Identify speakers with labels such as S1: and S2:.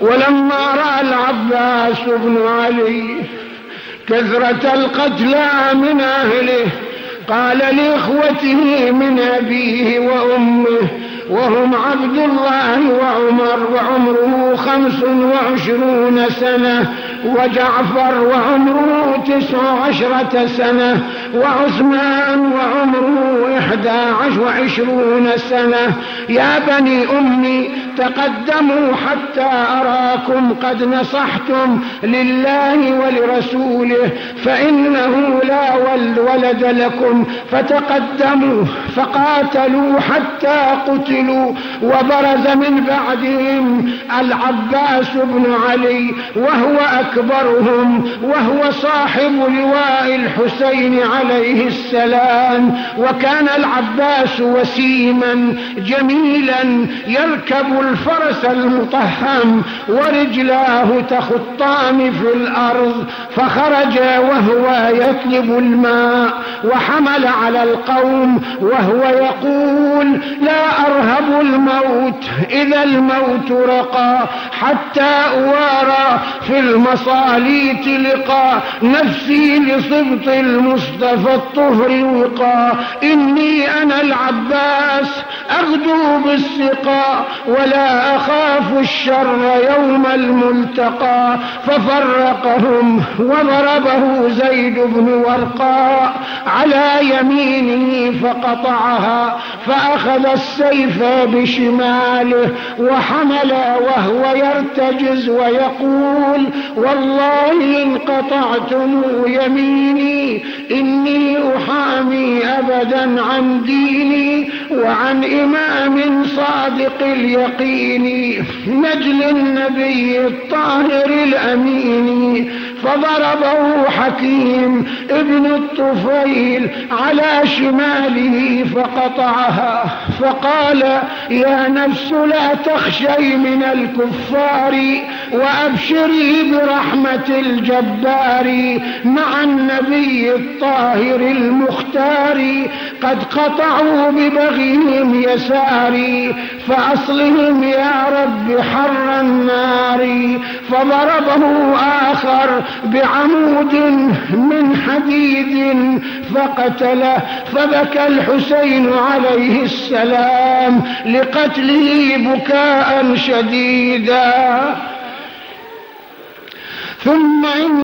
S1: ولما رأى العباس بن علي كثرة القتلى من أهله قال لإخوته من أبيه وهم عبد الله وعمر وعمره خمس وعشرون سنة وجعفر وعمره تسع عشرة سنة وعثمان وعمره إحدى عشر وعشرون سنة. يا بني أمي تقدموا حتى أراكم قد نصحتم لله ولرسوله فإنه لا ولد لكم فتقدموا فقاتلوا حتى قتلوا وبرز من بعدهم العباس بن علي وهو أكبرهم وهو صاحب لواء الحسين عليه السلام وكان العباس وسيما جميلا يركب الفرس المطهم ورجلاه تخطان في الأرض فخرج وهو يطلب الماء وحمل على القوم وهو يقول لا أرهب الموت إذا الموت رقى حتى أوارى في المصاليت لقى نفسي لصبط المصطفى الطهر وقى إني أنا العباس أغدو بالسقى ولا أخاف الشر يوم الملتقى. ففرقهم وضربه زيد بن ورقاء على يمينه فقطعها فأخذ السيف بشماله وحمل وهو يرتجز ويقول والله إن قطعتم يميني إني أحامي أبدا عن ديني وعن إمام صادق اليقين. نجل النبي الطاهر الأمين. فضربه حكيم ابن الطفيل على شماله فقطعها فقال يا نفس لا تخشي من الكفار وأبشري برحمة الجبار مع النبي الطاهر المختار. قد قطعوا ببغيهم يساري فأصلهم يا رب حر النار فضربه آخر بعمود من حديد فقتله فبكى الحسين عليه السلام لقتله بكاء شديدا. ثم